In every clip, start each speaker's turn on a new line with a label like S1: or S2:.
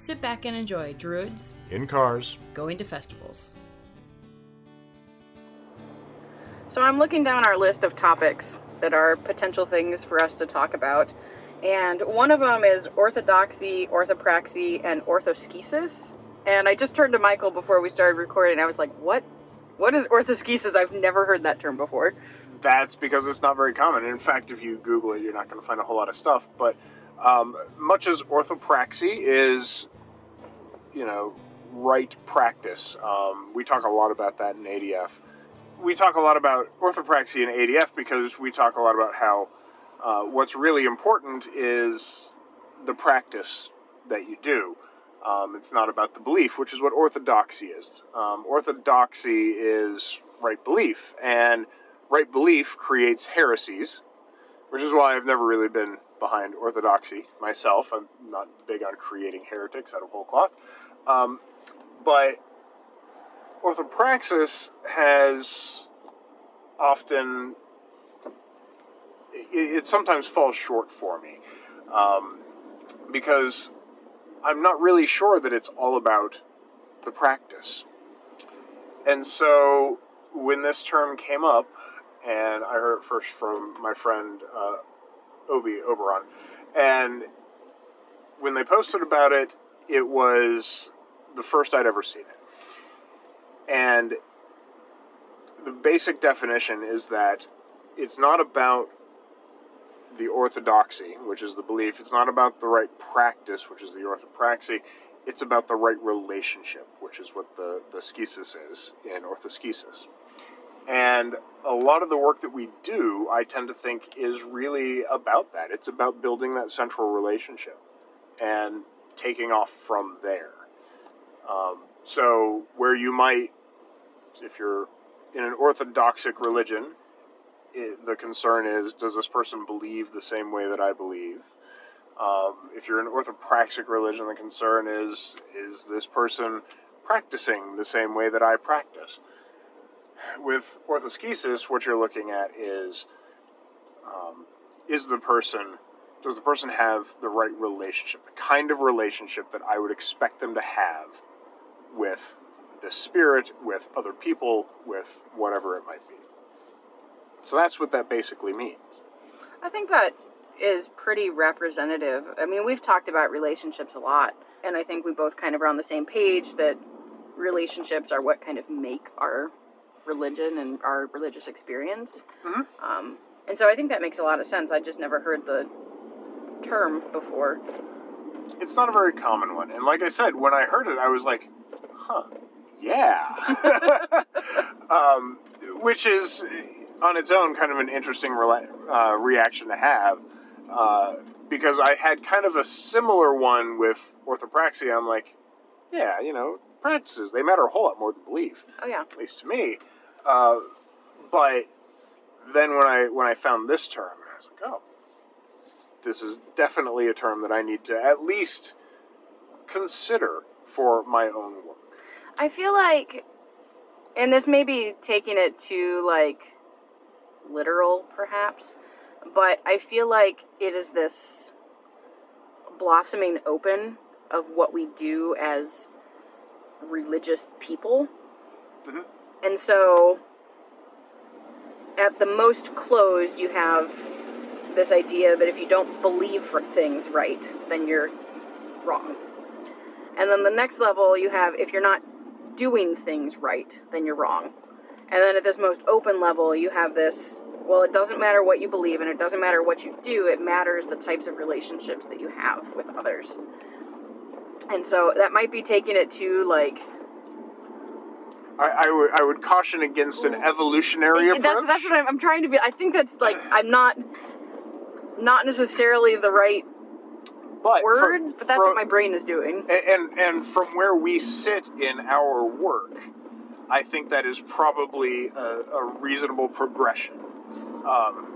S1: sit back and enjoy Druids
S2: In cars,
S1: going to festivals.
S3: So I'm looking down our list of topics that are potential things for us to talk about. And one of them is orthodoxy, orthopraxy, and orthoskesis. And I just turned to Michael before we started recording. I was like, what? What is orthoskesis? I've never heard that term before.
S4: that's because it's not very common. In fact, if you Google it, you're not going to find a whole lot of stuff. But um, much as orthopraxy is, you know, right practice, um, we talk a lot about that in ADF. We talk a lot about orthopraxy in ADF because we talk a lot about how uh, what's really important is the practice that you do. Um, it's not about the belief, which is what orthodoxy is. Um, orthodoxy is right belief, and right belief creates heresies, which is why I've never really been behind orthodoxy myself. I'm not big on creating heretics out of whole cloth. Um, but orthopraxis has often, it, it sometimes falls short for me um, because I'm not really sure that it's all about the practice. And so when this term came up, and I heard it first from my friend uh, Obi Oberon, and when they posted about it, it was the first I'd ever seen it. And the basic definition is that it's not about the orthodoxy, which is the belief. It's not about the right practice, which is the orthopraxy. It's about the right relationship, which is what the, the is in orthoskesis. And a lot of the work that we do, I tend to think, is really about that. It's about building that central relationship and taking off from there. Um, so, where you might, if you're in an orthodoxic religion, it, the concern is does this person believe the same way that I believe? Um, if you're in an orthopraxic religion, the concern is is this person practicing the same way that I practice? With orthoskesis, what you're looking at is um, is the person does the person have the right relationship, the kind of relationship that I would expect them to have with the spirit, with other people, with whatever it might be. So that's what that basically means.
S3: I think that is pretty representative. I mean, we've talked about relationships a lot, and I think we both kind of are on the same page that relationships are what kind of make our religion and our religious experience.
S4: Mhm.
S3: Um, and so I think that makes a lot of sense. I just never heard the term before.
S4: It's not a very common one. And like I said, when I heard it, I was like, huh, yeah. um, which is, on its own, kind of an interesting rela- uh, reaction to have. Uh, because I had kind of a similar one with orthopraxy. I'm like, yeah, you know, practices, they matter a whole lot more than belief
S3: Oh, yeah.
S4: at least to me. Uh, but then when I when I found this term, I was like, oh, this is definitely a term that I need to at least consider for my own work.
S3: I feel like, and this may be taking it to like literal perhaps, but I feel like it is this blossoming open of what we do as religious people.
S4: Mhm.
S3: And so, at the most closed, you have this idea that if you don't believe for things right, then you're wrong. And then the next level, you have if you're not doing things right, then you're wrong. And then at this most open level, you have this well, it doesn't matter what you believe and it doesn't matter what you do, it matters the types of relationships that you have with others. And so that might be taking it to like
S4: I, I would I would caution against an evolutionary approach.
S3: that's that's what I'm, I'm trying to be. I think that's like I'm not not necessarily the right
S4: but
S3: words,
S4: from-
S3: but that's
S4: from-
S3: what my brain is doing.
S4: A- and and from where we sit in our work, I think that is probably a, a reasonable progression. Um,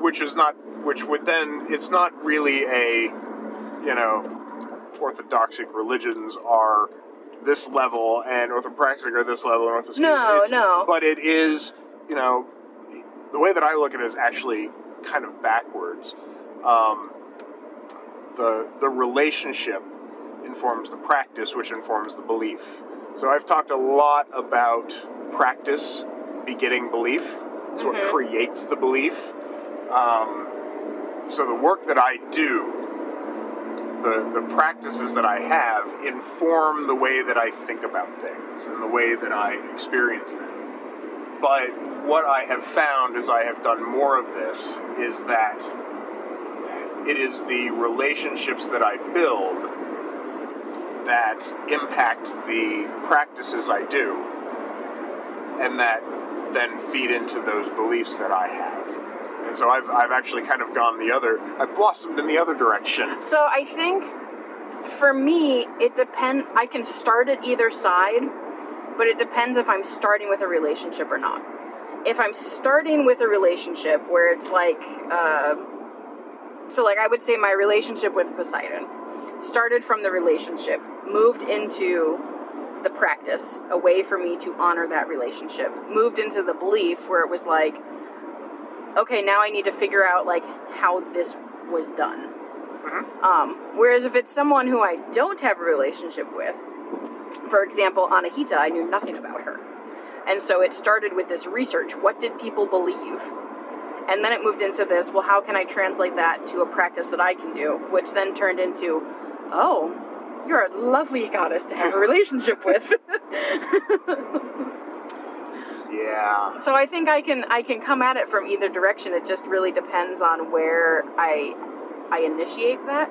S4: which is not, which would then, it's not really a, you know, orthodoxic religions are this level and orthopraxic are this level and orthodox.
S3: No,
S4: it's-
S3: no.
S4: But it is, you know, the way that I look at it is actually kind of backwards. Um, the the relationship informs the practice, which informs the belief. So I've talked a lot about practice begetting belief. It's what
S3: Mhm.
S4: creates the belief. Um, so the work that I do, the the practices that I have, inform the way that I think about things and the way that I experience them. But what I have found as I have done more of this is that it is the relationships that I build that impact the practices I do, and that then feed into those beliefs that I have. And so I've, I've actually kind of gone the other, I've blossomed in the other direction.
S3: So I think for me, it depend. I can start at either side, but it depends if I'm starting with a relationship or not. If I'm starting with a relationship where it's like, uh, so like I would say my relationship with Poseidon started from the relationship, moved into the practice, a way for me to honor that relationship, moved into the belief where it was like, okay, now I need to figure out like how this was done. Um, whereas if it's someone who I don't have a relationship with, for example, Anahita, I knew nothing about her. And so it started with this research. What did people believe? And then it moved into this, well, how can I translate that to a practice that I can do? Which then turned into, oh, you're a lovely goddess to have a relationship with.
S4: Yeah.
S3: so I think I can I can come at it from either direction. It just really depends on where I I initiate that.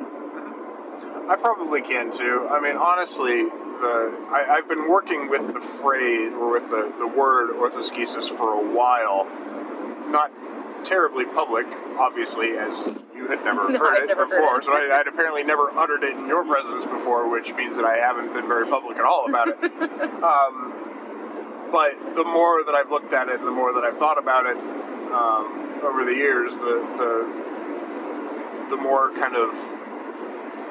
S4: I probably can too. I mean, honestly, the I, I've been working with the phrase or with the, the word orthoskesis for a while. Not terribly public, obviously, as you had never
S3: No,
S4: heard
S3: I'd
S4: it
S3: never heard
S4: before.
S3: it.
S4: So I, I'd apparently never uttered it in your presence before, which means that I haven't been very public at all about it. um, but the more that I've looked at it and the more that I've thought about it um, over the years, the the the more kind of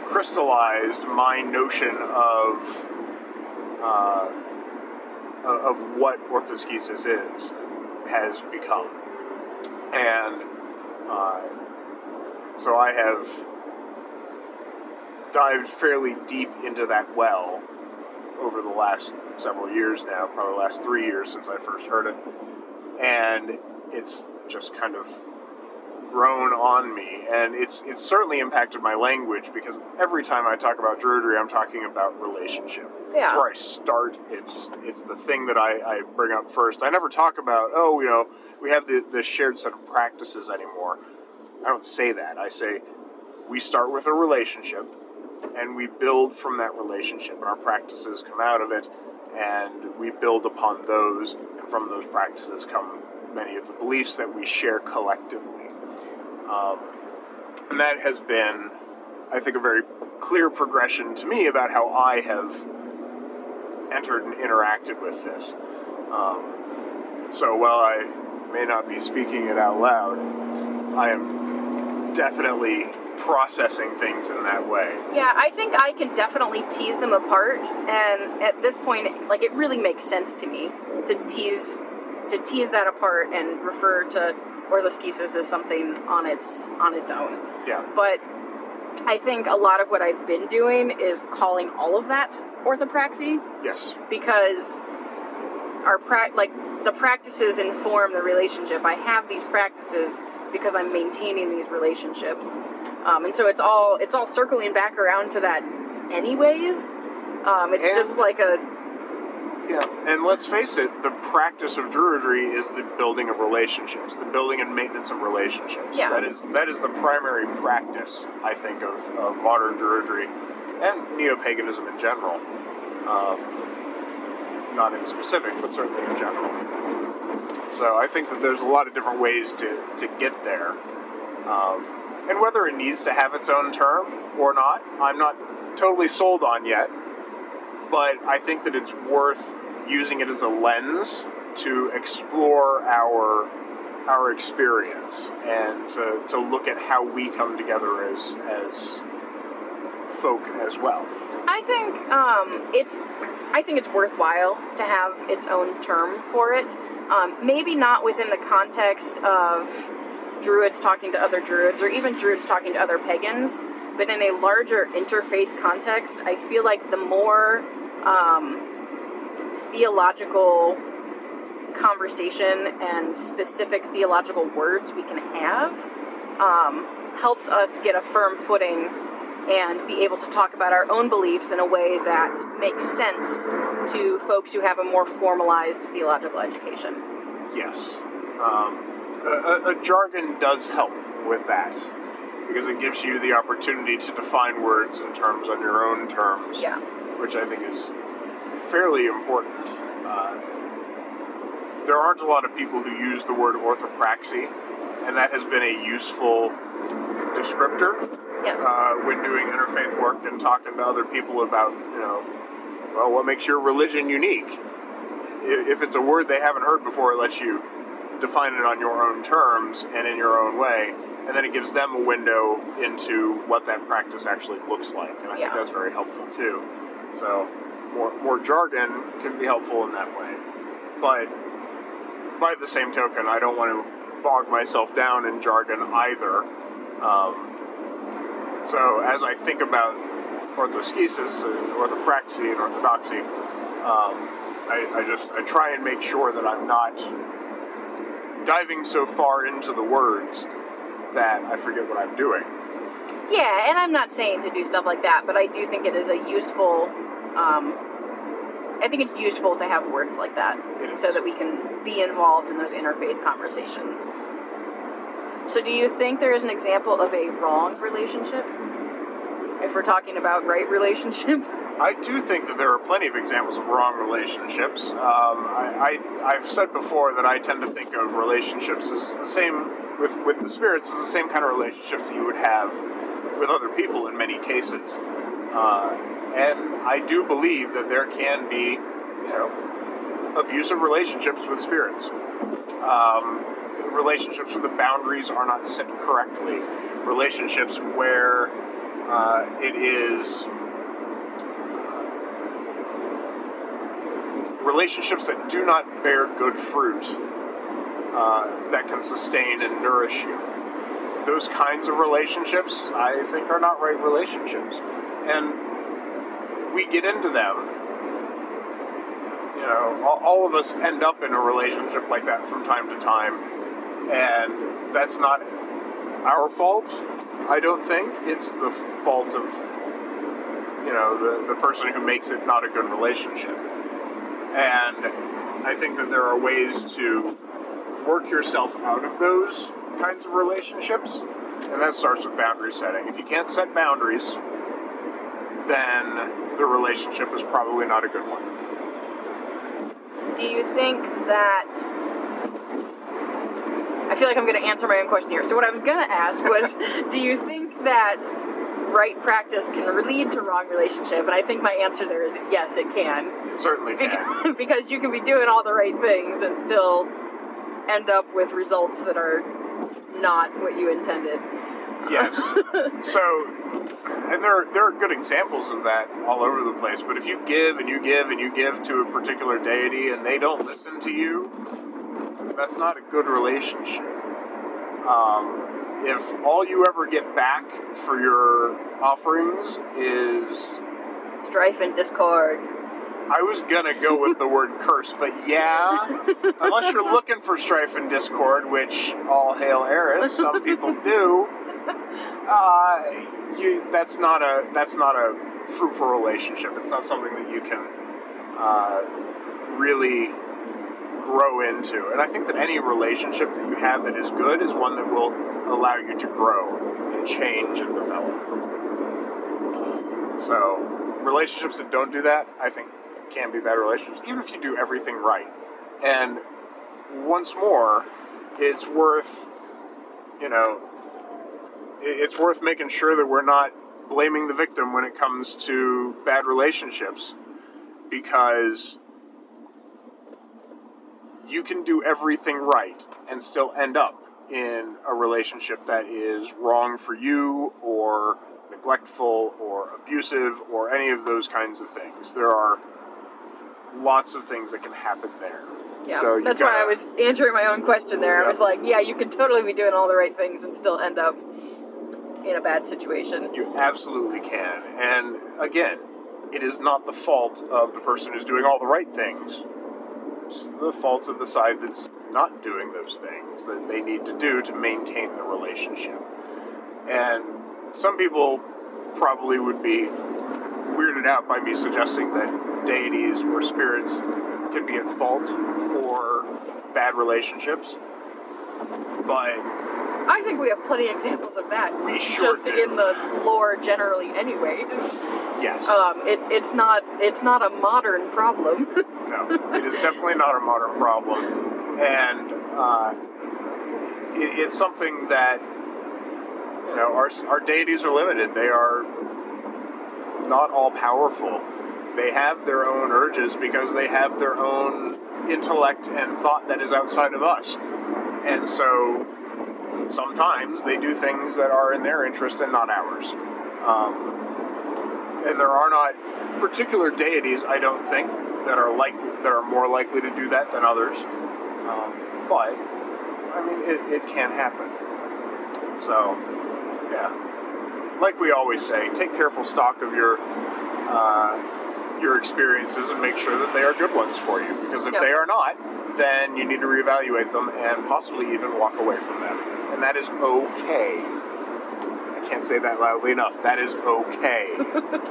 S4: crystallized my notion of uh, of what orthoskesis is has become, and uh, so I have dived fairly deep into that well over the last several years now, probably the last three years since I first heard it, and it's just kind of grown on me, and it's it's certainly impacted my language because every time I talk about Druidry, I'm talking about relationship.
S3: Yeah.
S4: It's where I start. It's it's the thing that I, I bring up first. I never talk about oh you know we have the the shared set of practices anymore. I don't say that. I say we start with a relationship and we build from that relationship and our practices come out of it and we build upon those and from those practices come many of the beliefs that we share collectively. Um, and that has been i think a very clear progression to me about how i have entered and interacted with this. Um, so while i may not be speaking it out loud i am definitely processing things in that way.
S3: Yeah, I think I can definitely tease them apart, and at this point, like it really makes sense to me to tease to tease that apart and refer to orthoskesis as something on its on its own.
S4: yeah.
S3: But I think a lot of what I've been doing is calling all of that orthopraxy
S4: yes.
S3: because our pra- like the practices inform the relationship. I have these practices because I'm maintaining these relationships, um, and so it's all it's all circling back around to that, anyways. Um, it's
S4: And-
S3: just like a
S4: Yeah, and let's face it, the practice of druidry is the building of relationships, the building and maintenance of relationships.
S3: Yeah.
S4: That is that is the primary practice, I think, of, of modern druidry and neo paganism in general. Um, not in specific, but certainly in general. So I think that there's a lot of different ways to, to get there. Um, and whether it needs to have its own term or not, I'm not totally sold on yet. But I think that it's worth using it as a lens to explore our our experience and to, to look at how we come together as as folk as well.
S3: I think um, it's I think it's worthwhile to have its own term for it. Um, maybe not within the context of druids talking to other druids or even druids talking to other pagans, but in a larger interfaith context, I feel like the more um, theological conversation and specific theological words we can have um, helps us get a firm footing and be able to talk about our own beliefs in a way that makes sense to folks who have a more formalized theological education.
S4: Yes. Um, a, a, jargon does help with that because it gives you the opportunity to define words and terms on your own terms,
S3: Yeah.
S4: which I think is fairly important. Uh, there aren't a lot of people who use the word orthopraxy, and that has been a useful descriptor
S3: Yes.
S4: uh, when doing interfaith work and talking to other people about, you know, well, what makes your religion unique? If it's a word they haven't heard before, it lets you define it on your own terms and in your own way, and then it gives them a window into what that practice actually looks like, and I
S3: Yeah.
S4: think that's very helpful too. So, more more jargon can be helpful in that way, but by the same token, I don't want to bog myself down in jargon either. Um, so as I think about orthoskesis and orthopraxy and orthodoxy, um, I, I just I try and make sure that I'm not diving so far into the words that I forget what I'm doing.
S3: Yeah, and I'm not saying to do stuff like that, but I do think it is a useful. Um, I think it's useful to have words like that so that we can be involved in those interfaith conversations. So, do you think there is an example of a wrong relationship? If we're talking about right relationship?
S4: I do think that there are plenty of examples of wrong relationships. Um, I, I, I've said before that I tend to think of relationships as the same with, with the spirits as the same kind of relationships that you would have with other people in many cases. Uh, and I do believe that there can be, you know, abusive relationships with spirits. Um, relationships where the boundaries are not set correctly. Relationships where uh, it is relationships that do not bear good fruit uh, that can sustain and nourish you. Those kinds of relationships, I think, are not right relationships. And we get into them. You know, all, all of us end up in a relationship like that from time to time. And that's not our fault, I don't think. It's the fault of, you know, the, the person who makes it not a good relationship. And I think that there are ways to work yourself out of those kinds of relationships. And that starts with boundary setting. If you can't set boundaries, then the relationship is probably not a good one.
S3: Do you think that. I feel like I'm going to answer my own question here. So, what I was going to ask was do you think that right practice can lead to wrong relationship? And I think my answer there is yes, it can.
S4: It certainly can.
S3: Because, because you can be doing all the right things and still end up with results that are not what you intended.
S4: Yes. so, and there are, there are good examples of that all over the place. But if you give and you give and you give to a particular deity and they don't listen to you, that's not a good relationship. Um, if all you ever get back for your offerings is,
S3: Strife and discord.
S4: I was gonna go with the word curse, but yeah, unless you're looking for strife and discord, which all hail Eris, some people do. uh, you that's not a that's not a fruitful relationship. It's not something that you can uh, really grow into. And I think that any relationship that you have that is good is one that will allow you to grow and change and develop. So, relationships that don't do that, I think, can be bad relationships, even if you do everything right. And once more, it's worth, you know, it's worth making sure that we're not blaming the victim when it comes to bad relationships because you can do everything right and still end up in a relationship that is wrong for you or neglectful or abusive or any of those kinds of things. There are lots of things that can happen there.
S3: Yeah,
S4: So
S3: that's why I was answering my own question there. I was like, yeah, you can totally be doing all the right things and still end up in a bad situation.
S4: You absolutely can. And again, it is not the fault of the person who's doing all the right things. It's the fault of the side that's not doing those things that they need to do to maintain the relationship. And some people probably would be weirded out by me suggesting that deities or spirits can be at fault for bad relationships. But
S3: I think we have plenty of examples of that.
S4: We sure
S3: just
S4: do.
S3: in the lore generally, anyways.
S4: yes.
S3: Um, it, it's not it's not a modern problem.
S4: No, it is definitely not a modern problem, and uh, it, it's something that you know our our deities are limited. They are not all powerful. They have their own urges because they have their own intellect and thought that is outside of us, and so sometimes they do things that are in their interest and not ours. Um, and there are not particular deities, I don't think, that are like that are more likely to do that than others. Um, but I mean, it, it can happen. So, yeah, like we always say, take careful stock of your uh, your experiences and make sure that they are good ones for you. Because if
S3: Yep.
S4: they are not, then you need to reevaluate them and possibly even walk away from them. And that is okay. I can't say that loudly enough. That is okay.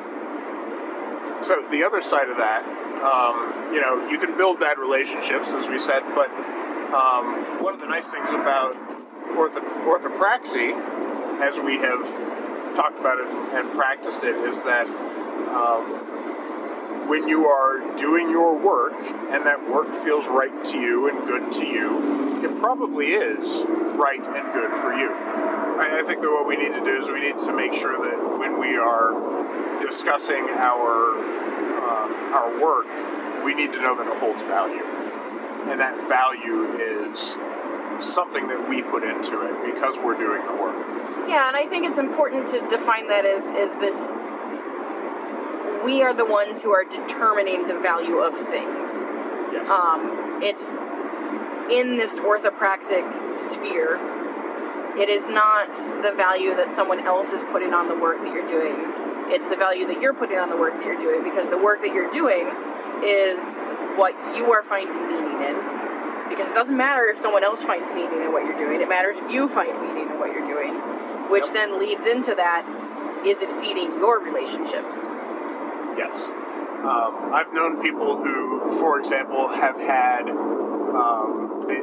S4: So the other side of that, um, you know, you can build bad relationships, as we said, but um, one of the nice things about ortho- orthopraxy, as we have talked about it and practiced it, is that um, when you are doing your work and that work feels right to you and good to you, it probably is right and good for you. I, I think that what we need to do is we need to make sure that when we are discussing our uh, our work, we need to know that it holds value, and that value is something that we put into it because we're doing the work.
S3: yeah, and I think it's important to define that as is this. We are the ones who are determining the value of things.
S4: Yes.
S3: Um, it's in this orthopraxic sphere. It is not the value that someone else is putting on the work that you're doing. It's the value that you're putting on the work that you're doing because the work that you're doing is what you are finding meaning in. Because it doesn't matter if someone else finds meaning in what you're doing, it matters if you find meaning in what you're doing, which
S4: Yep.
S3: then leads into that is it feeding your relationships?
S4: Yes. Um, I've known people who, for example, have had um, they,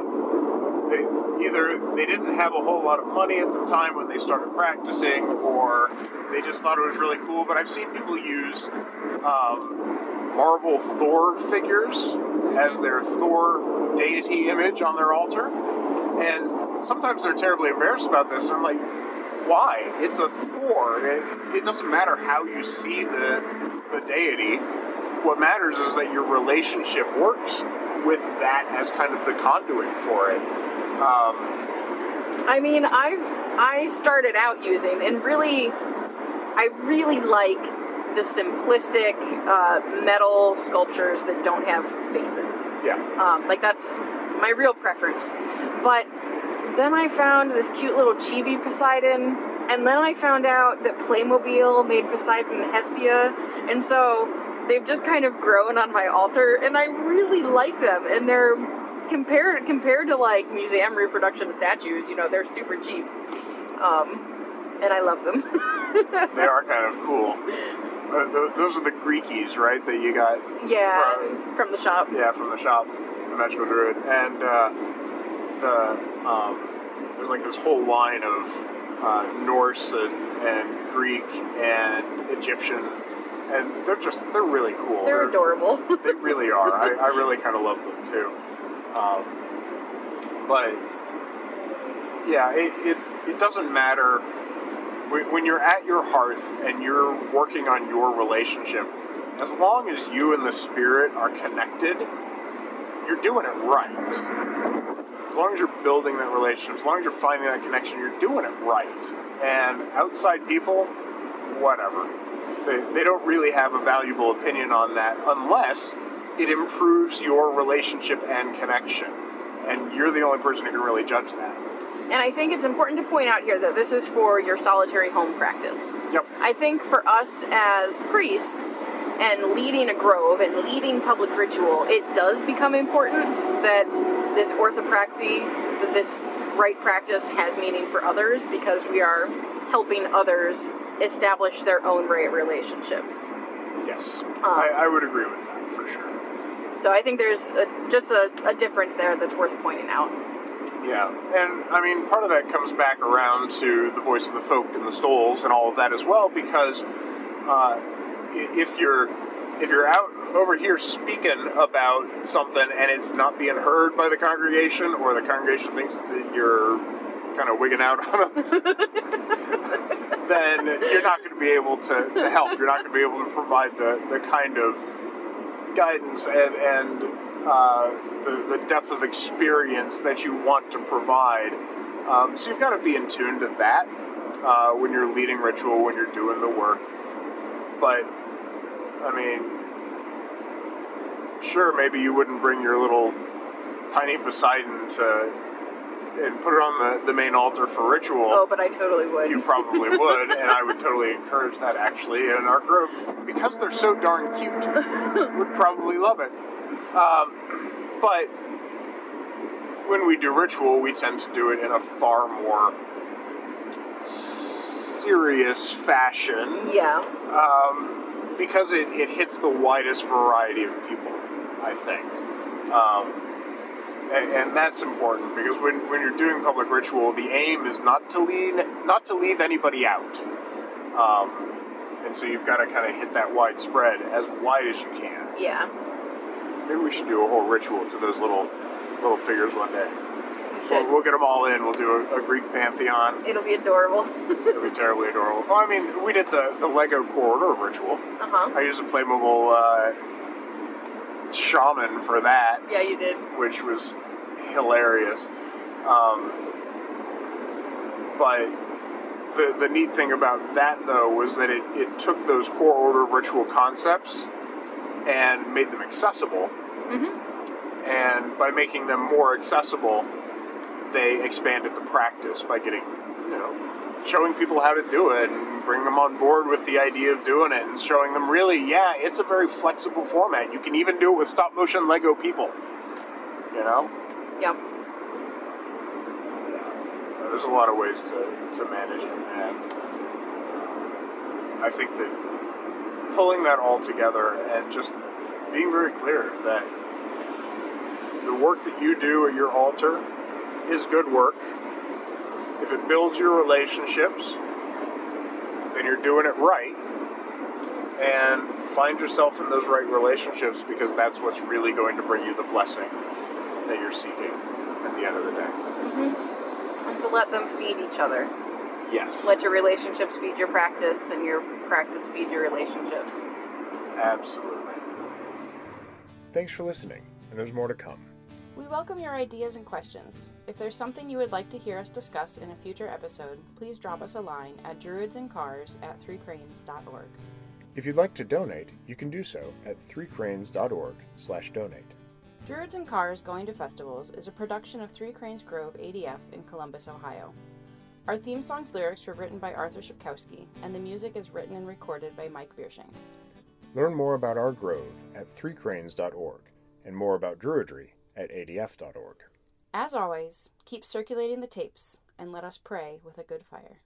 S4: they either they didn't have a whole lot of money at the time when they started practicing, or they just thought it was really cool. But I've seen people use um, Marvel Thor figures as their Thor deity image on their altar, and sometimes they're terribly embarrassed about this. And I'm like, why? It's a Thor. It, it doesn't matter how you see the the deity. What matters is that your relationship works with that as kind of the conduit for it. Um,
S3: I mean, I I started out using and really, I really like the simplistic uh, metal sculptures that don't have faces.
S4: yeah,
S3: Um, like that's my real preference. But then I found this cute little chibi Poseidon, and then I found out that Playmobil made Poseidon and Hestia, and so they've just kind of grown on my altar, and I really like them, and they're compared compared to like museum reproduction statues, you know, they're super cheap. Um, and I love them.
S4: they are kind of cool. Uh, th- those are the Greekies, right? That you got.
S3: Yeah,
S4: From,
S3: from the shop.
S4: yeah, from the shop, the Magical Druid, and uh, the um, there's like this whole line of uh, Norse and, and Greek and Egyptian, and they're just they're really cool.
S3: They're adorable.
S4: They really are. I, I really kind of love them too. Um, but yeah, it, it, it doesn't matter when you're at your hearth and you're working on your relationship. As long as you and the spirit are connected, you're doing it right. As long as you're building that relationship, as long as you're finding that connection, you're doing it right. And outside people, whatever. They, they don't really have a valuable opinion on that unless it improves your relationship and connection. And you're the only person who can really judge that.
S3: And I think it's important to point out here that this is for your solitary home practice.
S4: Yep.
S3: I think for us as priests and leading a grove and leading public ritual, it does become important that this orthopraxy, that this right practice has meaning for others because we are helping others establish their own right relationships.
S4: Yes.
S3: Um,
S4: I, I would agree with that for sure.
S3: So I think there's a, just a, a difference there that's worth pointing out.
S4: Yeah, and I mean, part of that comes back around to the voice of the folk and the stoles and all of that as well, because uh, if you're if you're out over here speaking about something and it's not being heard by the congregation, or the congregation thinks that you're kind of wigging out on them, then you're not going to be able to, to help. You're not going to be able to provide the, the kind of guidance and, and uh, the, the depth of experience that you want to provide. Um, so you've got to be in tune to that uh, when you're leading ritual, when you're doing the work. But, I mean, sure, maybe you wouldn't bring your little tiny Poseidon to and put it on the, the main altar for ritual
S3: Oh, but I totally would.
S4: you probably would, and I would totally encourage that actually in our group because they're so darn cute. would probably love it. Um, but when we do ritual, we tend to do it in a far more serious fashion
S3: yeah.
S4: um, because it, it hits the widest variety of people, I think. Um, and, and that's important because when, when you're doing public ritual, the aim is not to lead, not to leave anybody out. Um, and so you've got to kind of hit that wide spread as wide as you can.
S3: Yeah.
S4: Maybe we should do a whole ritual to those little little figures one day.
S3: We
S4: We'll, we'll get them all in. We'll do a, a Greek pantheon.
S3: It'll be adorable.
S4: It'll be terribly adorable. Well, I mean, we did the, the Lego core order ritual.
S3: uh huh.
S4: I used a Playmobil uh, shaman for that,
S3: Yeah, you did.
S4: which was hilarious. Um, but the the neat thing about that though was that it, it took those core order ritual concepts and made them accessible.
S3: Mhm.
S4: And by making them more accessible, they expanded the practice by getting, you know, showing people how to do it and bring them on board with the idea of doing it and showing them really, yeah, it's a very flexible format. You can even do it with stop motion Lego people. You know?
S3: Yeah.
S4: Yeah. There's a lot of ways to, to manage it, and I think that pulling that all together and just being very clear that the work that you do at your altar is good work. If it builds your relationships, then you're doing it right. And find yourself in those right relationships because that's what's really going to bring you the blessing that you're seeking at the end of the day.
S3: hmm And to let them feed each other.
S4: Yes.
S3: Let your relationships feed your practice, and your practice feed your relationships.
S4: Absolutely.
S2: Thanks for listening, and there's more to come.
S1: We welcome your ideas and questions. If there's something you would like to hear us discuss in a future episode, please drop us a line at druidsandcars at threecranes.org.
S2: If you'd like to donate, you can do so at threecranes.org slash donate.
S1: Druids and Cars Going to Festivals is a production of Three Cranes Grove ADF in Columbus, Ohio. Our theme song's lyrics were written by Arthur Shipkowski, and the music is written and recorded by Mike Biershank.
S2: Learn more about our grove at threecranes.org and more about druidry at adf.org.
S1: As always, keep circulating the tapes and let us pray with a good fire.